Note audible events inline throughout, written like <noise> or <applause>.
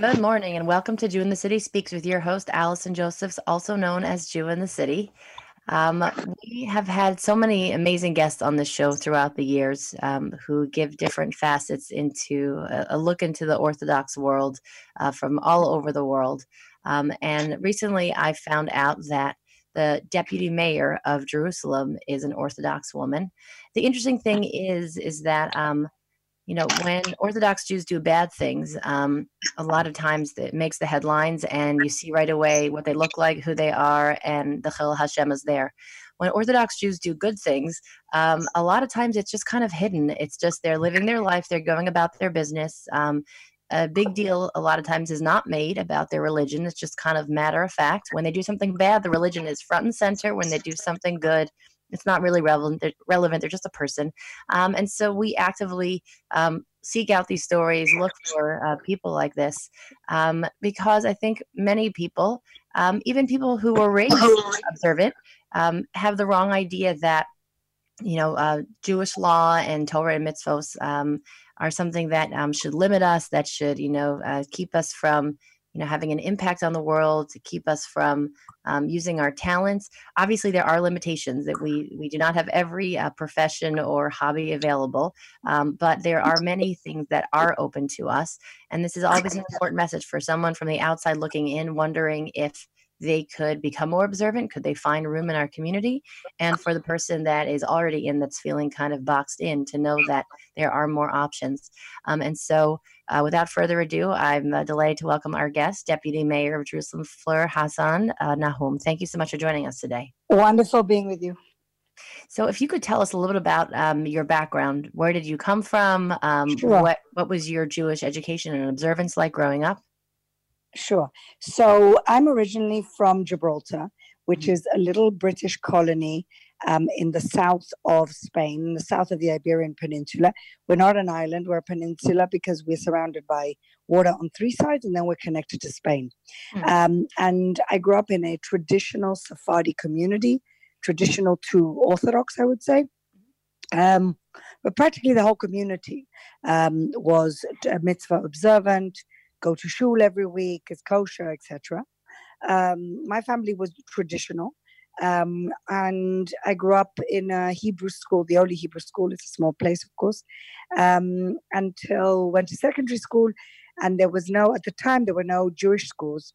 Good morning and welcome to Jew in the City Speaks with your host, Allison Josephs, also known as Jew in the City. Um, we have had so many amazing guests on this show throughout the years um, who give different facets into a, a look into the Orthodox world uh, from all over the world. Um, and recently I found out that the deputy mayor of Jerusalem is an Orthodox woman. The interesting thing is, is that um, you know, when Orthodox Jews do bad things, um, a lot of times it makes the headlines, and you see right away what they look like, who they are, and the Chillul Hashem is there. When Orthodox Jews do good things, um, a lot of times it's just kind of hidden. It's just they're living their life, they're going about their business. Um, a big deal a lot of times is not made about their religion. It's just kind of matter of fact. When they do something bad, the religion is front and center. When they do something good, it's not really relevant. They're, relevant. They're just a person, um, and so we actively um, seek out these stories, look for uh, people like this, um, because I think many people, um, even people who were raised observant, um, have the wrong idea that you know uh, Jewish law and Torah and mitzvos um, are something that should limit us, that should you know uh, keep us from you know having an impact on the world to keep us from um, using our talents. Obviously there are limitations that we we do not have every uh, profession or hobby available um, but there are many things that are open to us and this is always an <coughs> important message for someone from the outside looking in wondering if they could become more observant could they find room in our community and for the person that is already in that's feeling kind of boxed in to know that there are more options um, and so uh, without further ado i'm uh, delighted to welcome our guest deputy mayor of jerusalem fleur hassan uh, nahoum thank you so much for joining us today wonderful being with you so, if you could tell us a little bit about um, your background, where did you come from? Um, sure. What What was your Jewish education and observance like growing up? Sure. So I'm originally from Gibraltar, which mm-hmm. is a little British colony um, in the south of Spain, in the south of the Iberian Peninsula. We're not an island, we're a peninsula because we're surrounded by water on three sides and then we're connected to Spain. Mm-hmm. Um, and I grew up in a traditional Sephardi community, traditional to Orthodox, I would say. Um, but practically the whole community um, was mitzvah observant go to shul every week, is kosher, etc. Um, my family was traditional. Um, and I grew up in a Hebrew school, the only Hebrew school. It's a small place, of course, um, until went to secondary school. And there was no, at the time, there were no Jewish schools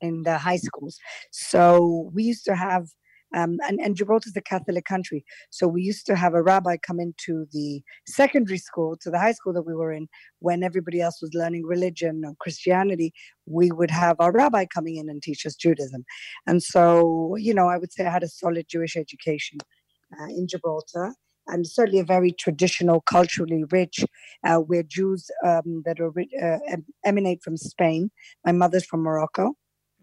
in the high schools. So we used to have um, and, and Gibraltar is a Catholic country. So we used to have a rabbi come into the secondary school, to the high school that we were in, when everybody else was learning religion or Christianity. We would have our rabbi coming in and teach us Judaism. And so, you know, I would say I had a solid Jewish education uh, in Gibraltar. And certainly a very traditional, culturally rich, uh, where Jews um, that are, uh, emanate from Spain. My mother's from Morocco.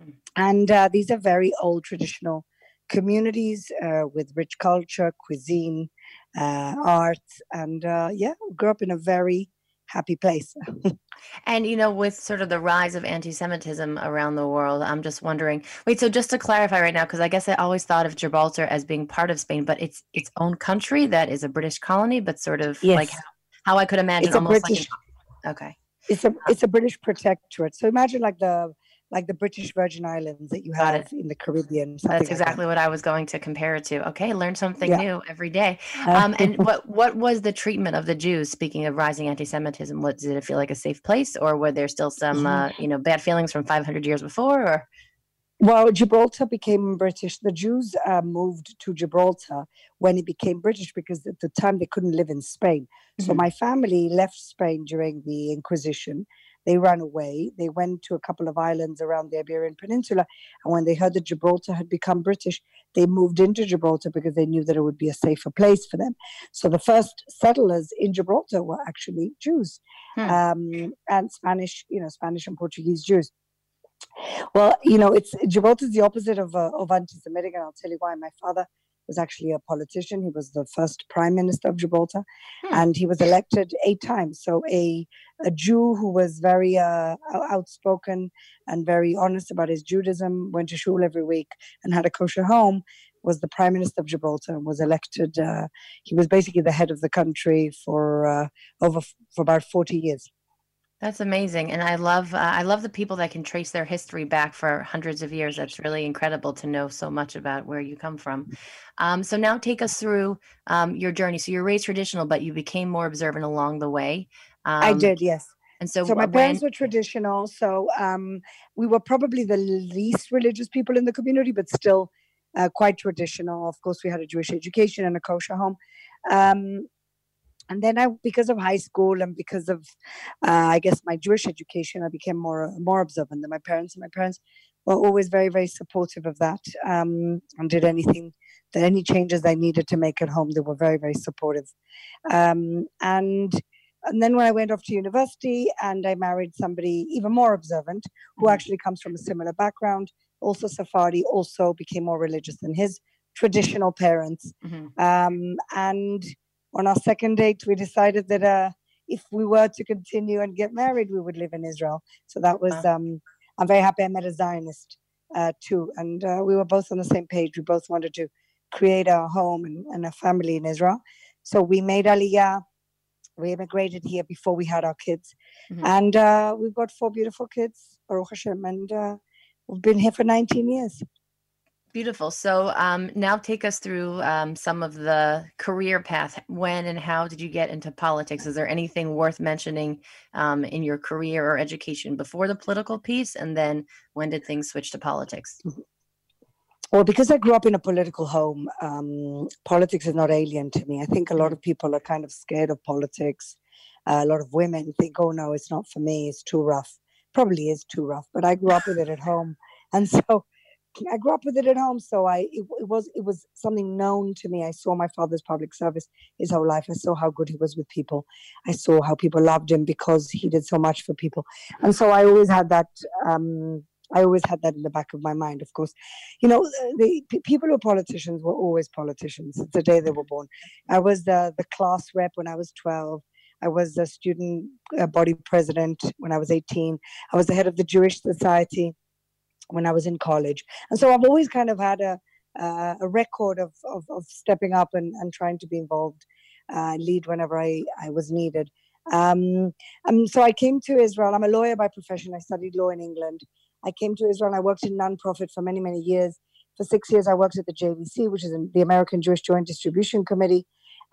Mm. And uh, these are very old traditional communities uh, with rich culture, cuisine, uh, art, and uh, yeah, grew up in a very happy place. <laughs> and you know, with sort of the rise of anti-Semitism around the world, I'm just wondering. Wait, so just to clarify right now, because I guess I always thought of Gibraltar as being part of Spain, but it's its own country that is a British colony, but sort of yes. like how, how, I could imagine, almost British, like. okay. It's a it's a British protectorate. So imagine like the like the British Virgin Islands that you have in the Caribbean. That's exactly like that. what I was going to compare it to. Okay, learn something yeah. new every day. <laughs> Um, and what what was the treatment of the Jews? Speaking of rising anti-Semitism, what did it feel like a safe place, or were there still some mm-hmm. uh, you know bad feelings from 500 years before? Or well, Gibraltar became British. The Jews uh, moved to Gibraltar when it became British because at the time they couldn't live in Spain. Mm-hmm. So my family left Spain during the Inquisition they ran away. They went to a couple of islands around the Iberian Peninsula. And when they heard that Gibraltar had become British, they moved into Gibraltar because they knew that it would be a safer place for them. So the first settlers in Gibraltar were actually Jews hmm. um, and Spanish, you know, Spanish and Portuguese Jews. Well, you know, it's Gibraltar is the opposite of uh, of anti-Semitic, and I'll tell you why. My father was actually a politician. He was the first prime minister of Gibraltar, hmm. and he was elected eight times. So a a Jew who was very uh, outspoken and very honest about his Judaism, went to shul every week, and had a kosher home. Was the prime minister of Gibraltar and was elected. Uh, he was basically the head of the country for uh, over for about forty years. That's amazing, and I love uh, I love the people that can trace their history back for hundreds of years. That's really incredible to know so much about where you come from. Um, so now take us through um, your journey. So you're raised traditional, but you became more observant along the way. Um, I did, yes. And so, so my when, parents were traditional, so um, we were probably the least religious people in the community, but still uh, quite traditional. Of course, we had a Jewish education and a kosher home. Um, and then I, because of high school and because of, uh, I guess my Jewish education, I became more more observant than my parents. And my parents were always very very supportive of that um, and did anything that any changes I needed to make at home. They were very very supportive. Um, and and then when I went off to university and I married somebody even more observant, who mm-hmm. actually comes from a similar background, also Sephardi, also became more religious than his traditional parents. Mm-hmm. Um, and on our second date, we decided that uh, if we were to continue and get married, we would live in Israel. So that was, um, I'm very happy I met a Zionist uh, too. And uh, we were both on the same page. We both wanted to create a home and, and a family in Israel. So we made Aliyah. We immigrated here before we had our kids. Mm-hmm. And uh, we've got four beautiful kids, Baruch Hashem. And uh, we've been here for 19 years. Beautiful. So um, now take us through um, some of the career path. When and how did you get into politics? Is there anything worth mentioning um, in your career or education before the political piece? And then when did things switch to politics? Well, because I grew up in a political home, um, politics is not alien to me. I think a lot of people are kind of scared of politics. Uh, a lot of women think, oh, no, it's not for me. It's too rough. Probably is too rough, but I grew up with it at home. <laughs> And so I grew up with it at home, so I it, it, was it was something known to me. I saw my father's public service his whole life. I saw how good he was with people. I saw how people loved him because he did so much for people, and so I always had that. Um, I always had that in the back of my mind. Of course, you know the, the people who are politicians were always politicians the day they were born. I was the the class rep when I was twelve. I was a student uh, body president when I was 18. I was the head of the Jewish Society when I was in college. And so I've always kind of had a, uh, a record of, of, of, stepping up and, and trying to be involved, uh, lead whenever I, I was needed. Um, um, so I came to Israel. I'm a lawyer by profession. I studied law in England. I came to Israel and I worked in nonprofit for many, many years. For six years, I worked at the JDC, which is the American Jewish Joint Distribution Committee.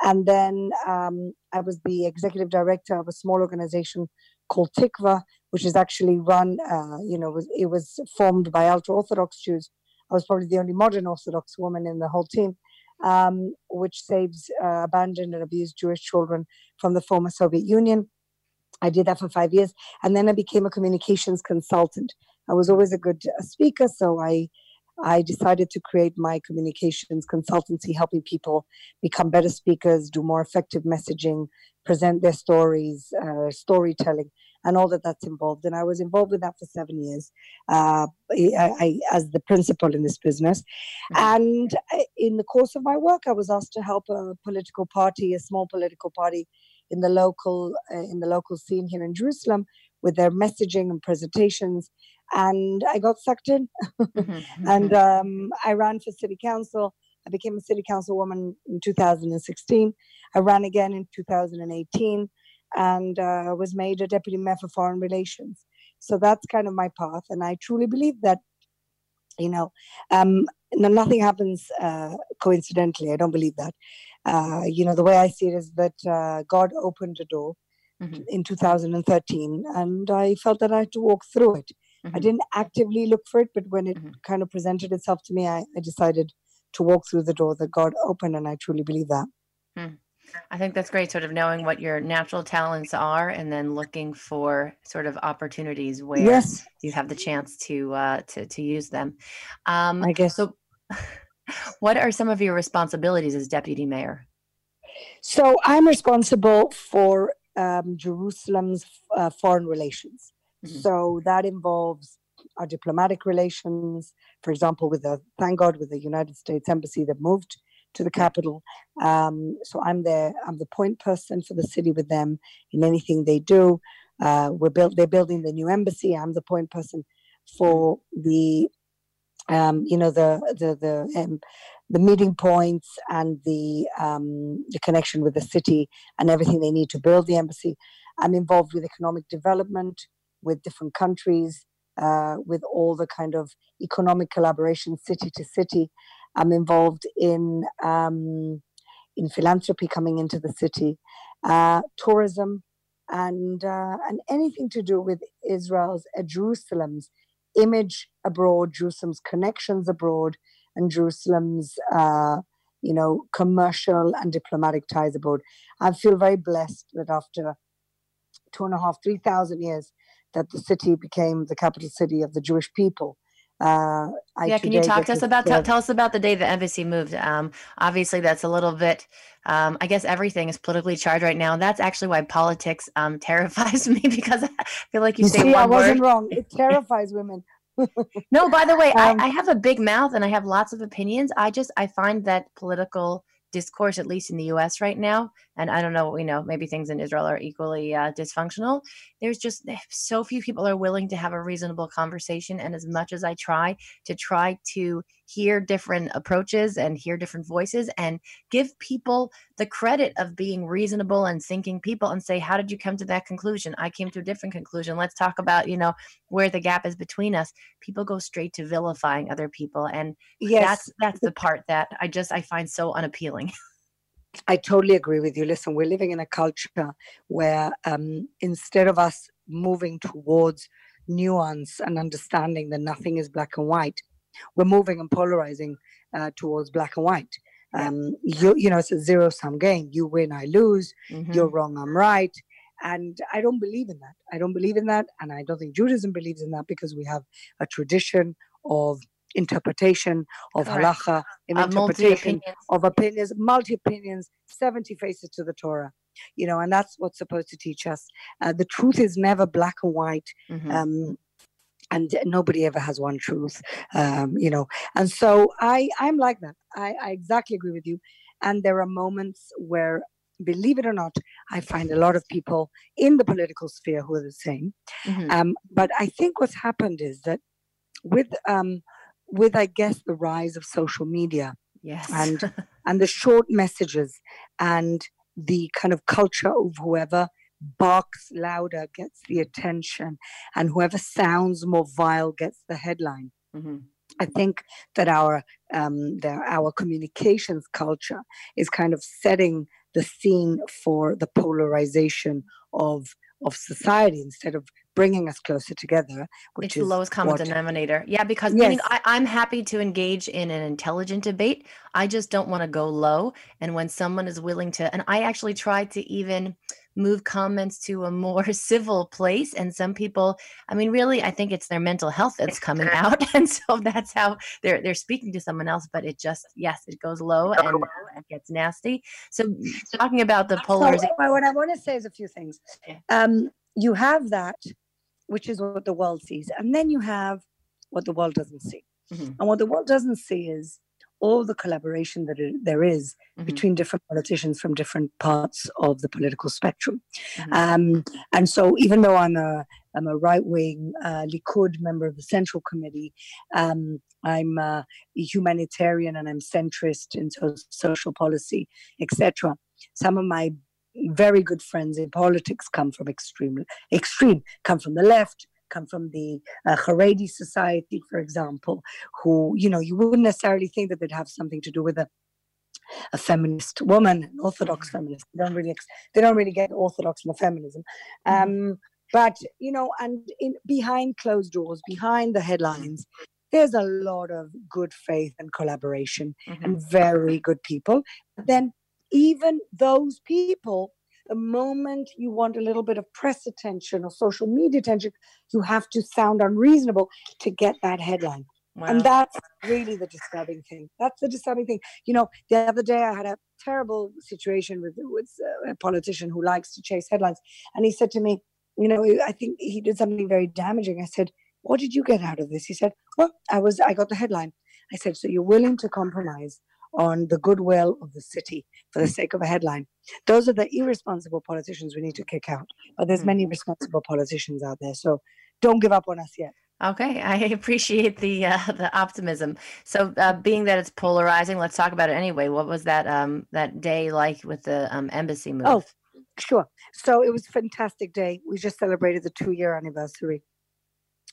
And then um, I was the executive director of a small organization called Tikva, which is actually run, uh, you know, was, it was formed by ultra Orthodox Jews. I was probably the only modern Orthodox woman in the whole team, um, which saves uh, abandoned and abused Jewish children from the former Soviet Union. I did that for five years, and then I became a communications consultant. I was always a good uh, speaker, so I I decided to create my communications consultancy, helping people become better speakers, do more effective messaging, present their stories, uh, storytelling, and all that that's involved. And I was involved with that for seven years uh, I, I, as the principal in this business. Mm-hmm. And uh, in the course of my work, I was asked to help a political party, a small political party in the local uh, in the local scene here in Jerusalem, with their messaging and presentations. And I got sucked in, mm-hmm. <laughs> and um, I ran for city council. I became a city councilwoman in 2016. I ran again in 2018 and uh, was made a deputy mayor for foreign relations. So that's kind of my path. And I truly believe that, you know, um, nothing happens uh, coincidentally. I don't believe that. Uh, you know, the way I see it is that uh, God opened a door mm-hmm. in 2013, and I felt that I had to walk through it. Mm-hmm. I didn't actively look for it, but when it mm-hmm. kind of presented itself to me, I, I, decided to walk through the door that God opened, and I truly believe that. Hmm. I think that's great, sort of knowing what your natural talents are and then looking for sort of opportunities where yes. you have the chance to uh, to to use them. Um, I guess so. <laughs> what are some of your responsibilities as deputy mayor? So I'm responsible for um, Jerusalem's uh, foreign relations. Mm-hmm. So that involves our diplomatic relations, for example, with the thank God with the United States Embassy that moved to the capital. Um, so I'm there. I'm the point person for the city with them in anything they do. Uh, we're built. They're building the new embassy. I'm the point person for the, um, you know, the the the um, the meeting points and the um, the connection with the city and everything they need to build the embassy. I'm involved with economic development with different countries, uh, with all the kind of economic collaboration city to city. I'm involved in um, in philanthropy coming into the city, uh, tourism, and uh, and anything to do with Israel's uh, Jerusalem's image abroad, Jerusalem's connections abroad, and Jerusalem's uh, you know commercial and diplomatic ties abroad. I feel very blessed that after two and a half, three thousand years, that the city became the capital city of the Jewish people. Uh, yeah, can you talk to us about tell, tell, us about the day the embassy moved? Um, obviously, that's a little bit. Um, I guess everything is politically charged right now. That's actually why politics um, <laughs> terrifies me because I feel like you, you say see, one I wasn't word. wrong. It <laughs> terrifies women. no, by the way, I, um, I have a big mouth and I have lots of opinions. I just I find that political discourse, at least in the US right now, and I don't know, you know, maybe things in Israel are equally uh, dysfunctional. There's just eh, so few people are willing to have a reasonable conversation. And as much as I try to try to hear different approaches and hear different voices and give people the credit of being reasonable and thinking people and say, how did you come to that conclusion? I came to a different conclusion. Let's talk about, you know, where the gap is between us. People go straight to vilifying other people. And yes. that's that's the part that I just I find so unappealing. <laughs> I totally agree with you. Listen, we're living in a culture where um, instead of us moving towards nuance and understanding that nothing is black and white, we're moving and polarizing uh, towards black and white. Um, you, you know, it's a zero sum game. You win, I lose. Mm-hmm. You're wrong, I'm right. And I don't believe in that. I don't believe in that. And I don't think Judaism believes in that because we have a tradition of interpretation of Correct. halacha, in uh, interpretation of opinions, multi opinions, 70 faces to the Torah. You know, and that's what's supposed to teach us. Uh, the truth is never black and white. Mm-hmm. Um, and nobody ever has one truth, um, you know. And so I, I'm like that. I, I exactly agree with you. And there are moments where believe it or not, I find a lot of people in the political sphere who are the same. Mm-hmm. Um, but I think what's happened is that with um, with I guess the rise of social media, yes, and <laughs> and the short messages and the kind of culture of whoever barks louder gets the attention, and whoever sounds more vile gets the headline. Mm-hmm. I think that our um, the, our communications culture is kind of setting the scene for the polarization of of society instead of bringing us closer together which it's is the lowest common what, denominator yeah because yes. meaning I, i'm happy to engage in an intelligent debate i just don't want to go low and when someone is willing to and i actually try to even move comments to a more <laughs> civil place and some people i mean really i think it's their mental health that's coming out <laughs> and so that's how they're they're speaking to someone else but it just yes it goes low and it gets nasty so talking about the polarization so, what i want to say is a few things um, you have that which is what the world sees. And then you have what the world doesn't see. Mm-hmm. And what the world doesn't see is all the collaboration that it, there is mm-hmm. between different politicians from different parts of the political spectrum. Mm-hmm. Um, and so, even though I'm a I'm a right wing uh, Likud member of the Central Committee. Um, I'm a humanitarian and I'm centrist in so- social policy, etc. Some of my very good friends in politics come from extreme, extreme, come from the left, come from the uh, Haredi society, for example, who, you know, you wouldn't necessarily think that they'd have something to do with a, a feminist woman, an orthodox mm-hmm. feminist. They don't really, they don't really get orthodox in the feminism. Mm-hmm. Um, but, you know, and in, behind closed doors, behind the headlines, there's a lot of good faith and collaboration mm-hmm. and very good people. But then even those people, the moment you want a little bit of press attention or social media attention, you have to sound unreasonable to get that headline. Wow. And that's really the disturbing thing. That's the disturbing thing. You know, the other day I had a terrible situation with, with uh, a politician who likes to chase headlines. And he said to me, you know, I think he did something very damaging. I said, what did you get out of this? He said, well, I was, I got the headline. I said, so you're willing to compromise on the goodwill of the city for the sake of a headline. Those are the irresponsible politicians we need to kick out. But there's many mm-hmm. responsible politicians out there. So don't give up on us yet. Okay, <laughs> I appreciate the uh, the optimism. So, uh, being that it's polarizing, let's talk about it anyway. What was that um, that day like with the um, embassy move? Oh, sure. So it was a fantastic day. We just celebrated the two year anniversary.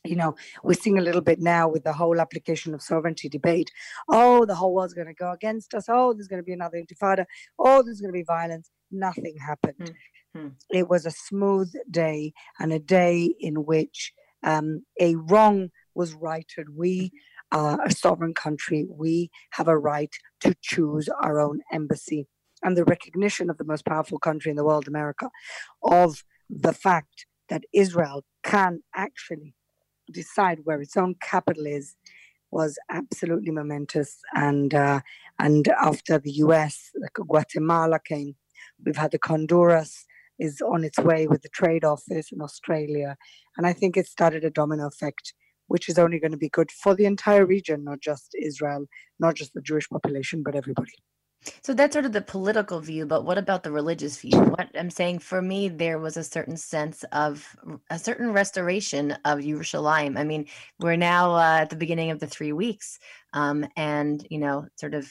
You know, we're seeing a little bit now with the whole application of sovereignty debate. Oh, the whole world's going to go against us. Oh, there's going to be another intifada. Oh, there's going to be violence. Nothing happened. Mm-hmm. It was a smooth day and a day in which um, a wrong was righted. We are a sovereign country. We have a right to choose our own embassy. And the recognition of the most powerful country in the world, America, of the fact that Israel can actually decide where its own capital is was absolutely momentous. And uh, and after the U.S., Guatemala came, we've had the Honduras, is on its way with the trade office in Australia. And I think it started a domino effect, which is only going to be good for the entire region, not just Israel, not just the Jewish population, but everybody. So that's sort of the political view, but what about the religious view? What I'm saying for me, there was a certain sense of a certain restoration of Yerushalayim. I mean, we're now uh, at the beginning of the three weeks, um, and you know, sort of,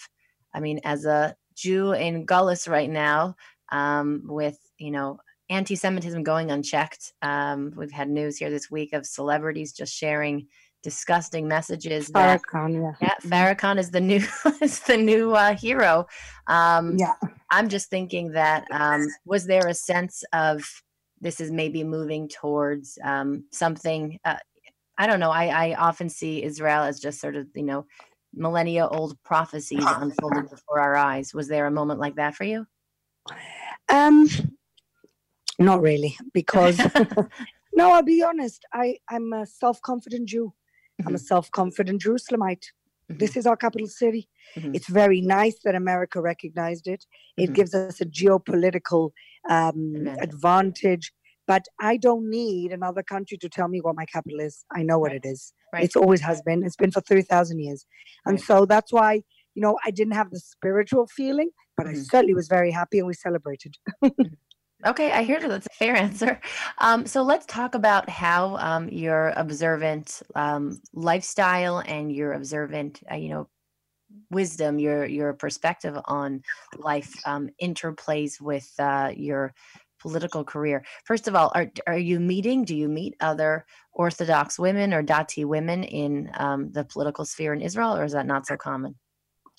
I mean, as a Jew in Gullus right now, um, with you know anti-Semitism going unchecked. Um, we've had news here this week of celebrities just sharing disgusting messages. Farrakhan, yeah. yeah, mm-hmm. Farrakhan is the new <laughs> is the new uh, hero. Um, yeah, I'm just thinking that um, was there a sense of this is maybe moving towards um, something. Uh, I don't know. I, I often see Israel as just sort of you know millennia old prophecies unfolding before our eyes. Was there a moment like that for you? Um, not really, because <laughs> <laughs> no, I'll be honest. I I'm a self-confident Jew. Mm-hmm. I'm a mm-hmm. self-confident Jerusalemite. Mm-hmm. This is our capital city. Mm-hmm. It's very nice that America recognized it. It mm-hmm. gives us a geopolitical um, advantage. But I don't need another country to tell me what my capital is. I know what right. it is. Right. It's always has been. It's been for 3,000 years. And right. so that's why, you know, I didn't have the spiritual feeling, but I mm-hmm. certainly was very happy and we celebrated. Okay, I hear that. That's a fair <laughs> answer. Um, so let's talk about how um, your observant um, lifestyle and your observant, uh, you know, wisdom, your your perspective on life um, interplays with uh, your political career. First of all, are are you meeting? Do you meet other Orthodox women or Dati women in um, the political sphere in Israel, or is that not so common?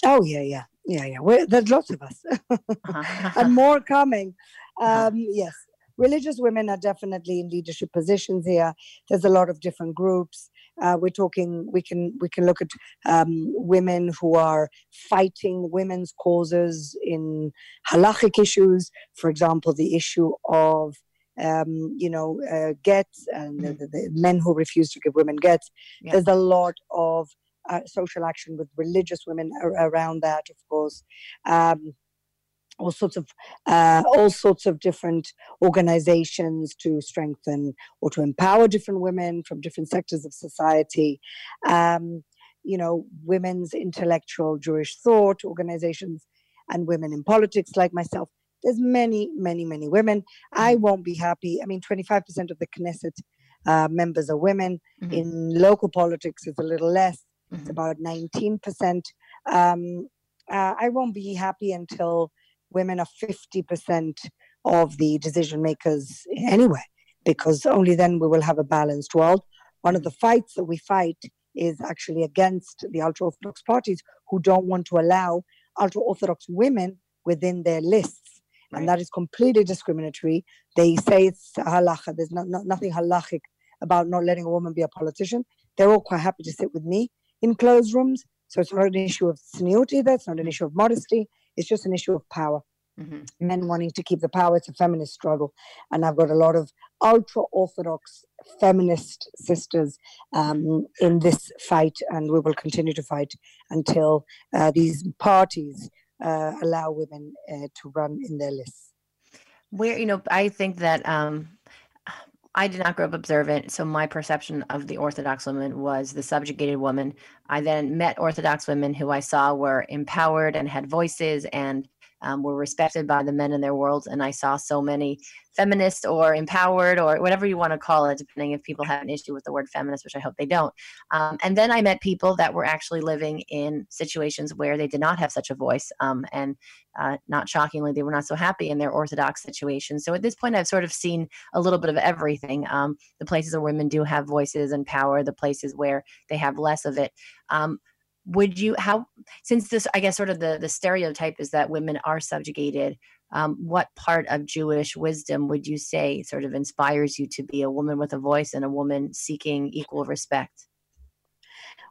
Oh yeah, yeah, yeah, yeah. We're, there's lots of us, <laughs> and more coming. Uh-huh. Um, yes, religious women are definitely in leadership positions here. There's a lot of different groups. Uh, we're talking. We can we can look at um, women who are fighting women's causes in halachic issues. For example, the issue of um, you know uh, gets and the, the, men who refuse to give women gets. Yeah. There's a lot of uh, social action with religious women ar- around that, of course. Um, all sorts of uh, all sorts of different organizations to strengthen or to empower different women from different sectors of society. Um, you know, women's intellectual Jewish thought organizations and women in politics, like myself. There's many, many, many women. I mm-hmm. won't be happy. I mean, 25% of the Knesset uh, members are women. Mm-hmm. In local politics, it's a little less. Mm-hmm. It's about 19%. Um, uh, I won't be happy until women are 50% of the decision makers anyway, because only then we will have a balanced world. One of the fights that we fight is actually against the ultra Orthodox parties who don't want to allow ultra Orthodox women within their lists. Right. And that is completely discriminatory. They say it's halacha. There's not, not, nothing halachic about not letting a woman be a politician. They're all quite happy to sit with me in closed rooms. So it's not an issue of seniority that's not an issue of modesty. It's just an issue of power. Mm-hmm. Men wanting to keep the power. It's a feminist struggle. And I've got a lot of ultra Orthodox feminist sisters um, in this fight, and we will continue to fight until uh, these parties uh, allow women uh, to run in their lists. Where, you know, I think that um, I did not grow up observant, so my perception of the Orthodox woman was the subjugated woman. I then met Orthodox women who I saw were empowered and had voices and um, were respected by the men in their world. And I saw so many feminist or empowered or whatever you want to call it, depending if people have an issue with the word feminist, which I hope they don't. Um, and then I met people that were actually living in situations where they did not have such a voice. Um, and uh, not shockingly, they were not so happy in their orthodox situation. So at this point, I've sort of seen a little bit of everything. Um, the places where women do have voices and power, the places where they have less of it. Um, would you how since this i guess sort of the the stereotype is that women are subjugated um, what part of jewish wisdom would you say sort of inspires you to be a woman with a voice and a woman seeking equal respect?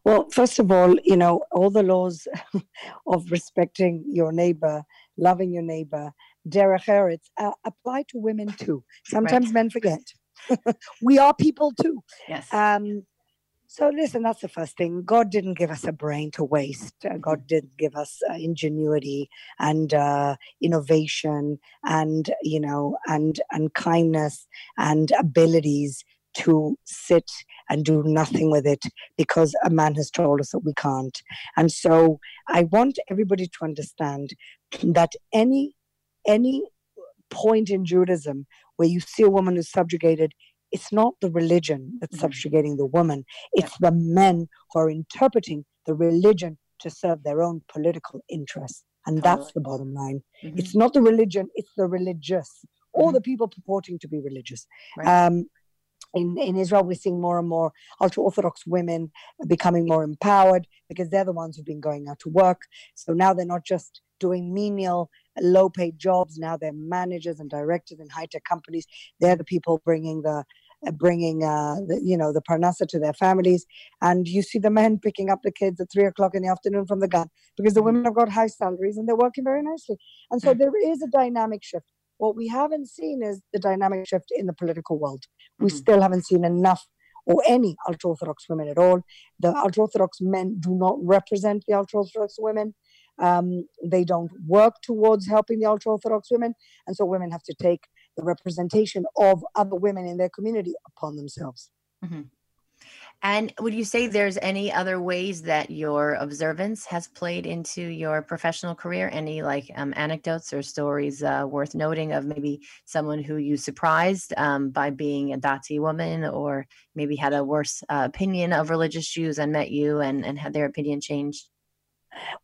Well first of all you know all the laws <laughs> of respecting your neighbor loving your neighbor derech eretz uh, apply to women too. Sometimes right. men forget. <laughs> We are people too. Yes. Um so, listen, that's the first thing. God didn't give us a brain to waste. Uh, God did give us uh, ingenuity and uh, innovation and, you know, and, and kindness and abilities to sit and do nothing with it because a man has told us that we can't. And so I want everybody to understand that any any point in Judaism where you see a woman who's subjugated, it's not the religion that's mm-hmm. subjugating the woman, it's yeah. the men who are interpreting the religion to serve their own political interests. And totally. that's the bottom line. Mm-hmm. It's not the religion, it's the religious, or mm-hmm. the people purporting to be religious. Right. Um, in, in Israel, we're seeing more and more ultra Orthodox women becoming more empowered because they're the ones who've been going out to work. So now they're not just doing menial low paid jobs. Now they're managers and directors in high tech companies. They're the people bringing the uh, bringing uh, the, you know the parnasa to their families. And you see the men picking up the kids at three o'clock in the afternoon from the gan because the women have got high salaries and they're working very nicely. And so there is a dynamic shift. What we haven't seen is the dynamic shift in the political world. We mm-hmm. still haven't seen enough or any ultra orthodox women at all. The ultra orthodox men do not represent the ultra orthodox women um, they don't work towards helping the ultra Orthodox women. And so women have to take the representation of other women in their community upon themselves. Mm-hmm. And would you say there's any other ways that your observance has played into your professional career? Any like um, anecdotes or stories uh, worth noting of maybe someone who you surprised um, by being a Dati woman, or maybe had a worse uh, opinion of religious Jews and met you and, and had their opinion changed?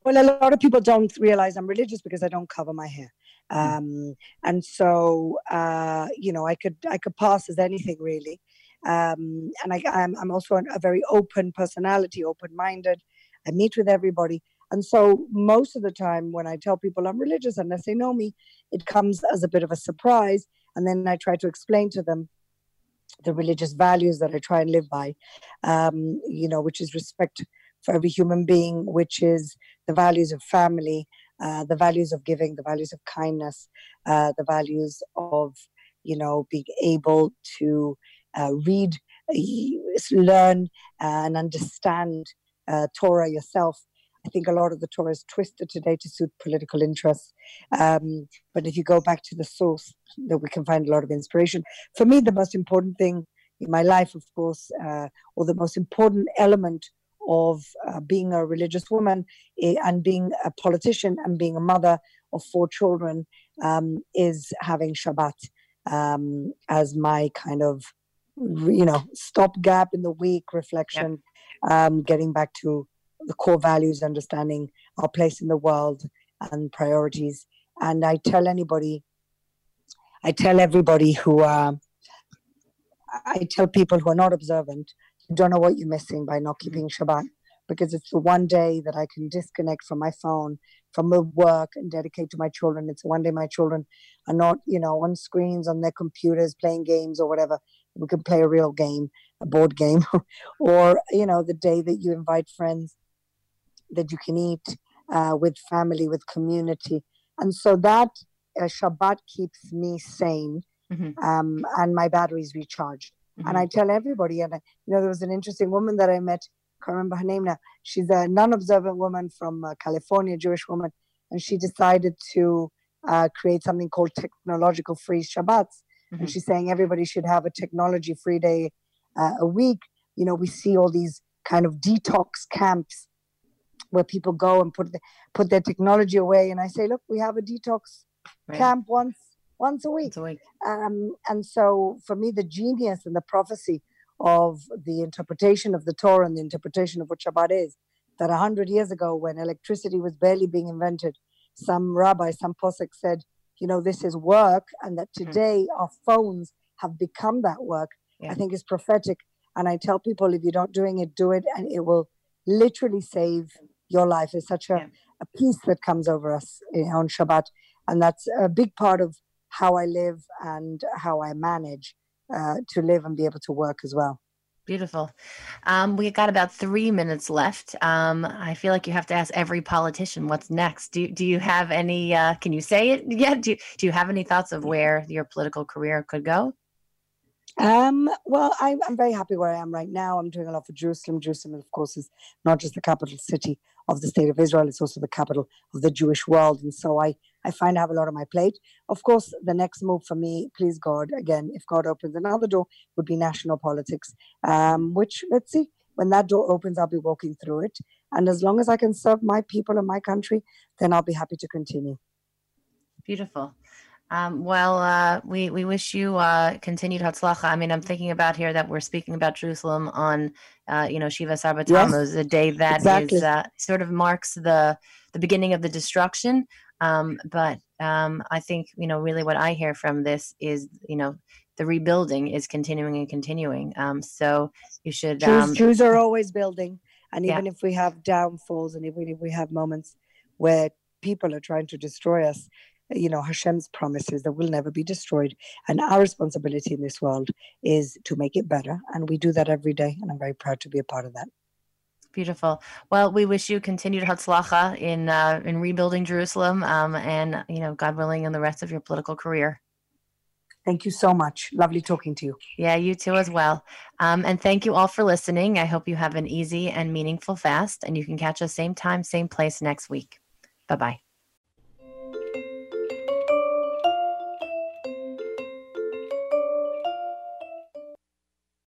Well, a lot of people don't realize I'm religious because I don't cover my hair. Hmm. Um, and so, uh, you know, I could I could pass as anything really. Um, and I, I'm, I'm also a very open personality, open-minded. I meet with everybody. And so most of the time when I tell people I'm religious, unless they know me, it comes as a bit of a surprise. And then I try to explain to them the religious values that I try and live by, um, you know, which is respect for every human being, which is the values of family, uh, the values of giving, the values of kindness, uh, the values of, you know, being able to uh, read, learn, and understand uh, Torah yourself. I think a lot of the Torah is twisted today to suit political interests. Um, but if you go back to the source, that we can find a lot of inspiration. For me, the most important thing in my life, of course, uh, or the most important element of uh, being a religious woman eh, and being a politician and being a mother of four children um, is having Shabbat um, as my kind of, you know, stopgap in the week reflection, yep. um, getting back to the core values, understanding our place in the world and priorities. And I tell anybody, I tell everybody who, uh, I tell people who are not observant don't know what you're missing by not mm-hmm. keeping Shabbat because it's the one day that I can disconnect from my phone, from the work, and dedicate to my children. It's the one day my children are not, you know, on screens on their computers playing games or whatever. We can play a real game, a board game, <laughs> or you know, the day that you invite friends that you can eat uh, with family, with community, and so that uh, Shabbat keeps me sane, mm-hmm. um, and my batteries recharged. Mm-hmm. And I tell everybody, and I, you know, there was an interesting woman that I met. Can't remember her name now. She's a non-observant woman from uh, California, Jewish woman, and she decided to uh, create something called technological free Shabbats. Mm-hmm. And she's saying everybody should have a technology free day uh, a week. You know, we see all these kind of detox camps where people go and put the, put their technology away. And I say, look, we have a detox right. camp once once a week. Once a week. Um, and so for me, the genius and the prophecy of the interpretation of the Torah and the interpretation of what Shabbat is, that a hundred years ago, when electricity was barely being invented, some rabbi, some posek said, you know, this is work, and that mm-hmm. today mm. our phones have become that work. Yeah. I think is prophetic. And I tell people, if you're not doing it, do it, and it will literally save your life. It's such a, yeah. a peace that comes over us on Shabbat, and that's a big part of how I live and how I manage uh, to live and be able to work as well. Beautiful. Um, we got about three minutes left. Um, I feel like you have to ask every politician what's next. Do, do you have any, uh, can you say it <laughs> yet? Do, do you have any thoughts of where your political career could go? Um, well, I, I'm very happy where I am right now. I'm doing a lot for Jerusalem. Jerusalem, of course, is not just the capital city of the state of Israel, it's also the capital of the Jewish world. And so I, I find I have a lot on my plate. Of course, the next move for me, please God, again, if God opens another door, would be national politics, um, which let's see. When that door opens, I'll be walking through it. And as long as I can serve my people and my country, then I'll be happy to continue. Beautiful. Um, well, uh, we we wish you uh, continued hatzlacha. I mean, I'm thinking about here that we're speaking about Jerusalem on, uh, you know, Shiva Asar B'Tammuz, yes, a day that exactly. is uh, sort of marks the the beginning of the destruction. Um, but um, I think you know, really, what I hear from this is, you know, the rebuilding is continuing and continuing. Um, so you should. Jews, um, Jews are always building, and even yeah. if we have downfalls, and even if we have moments where people are trying to destroy us you know, Hashem's promises that we'll never be destroyed. And our responsibility in this world is to make it better. And we do that every day. And I'm very proud to be a part of that. Beautiful. Well, we wish you continued hatzlacha in uh, in rebuilding Jerusalem, um, and you know, God willing, in the rest of your political career. Thank you so much. Lovely talking to you. Yeah, you too as well. Um, and thank you all for listening. I hope you have an easy and meaningful fast, and you can catch us same time, same place next week. Bye bye.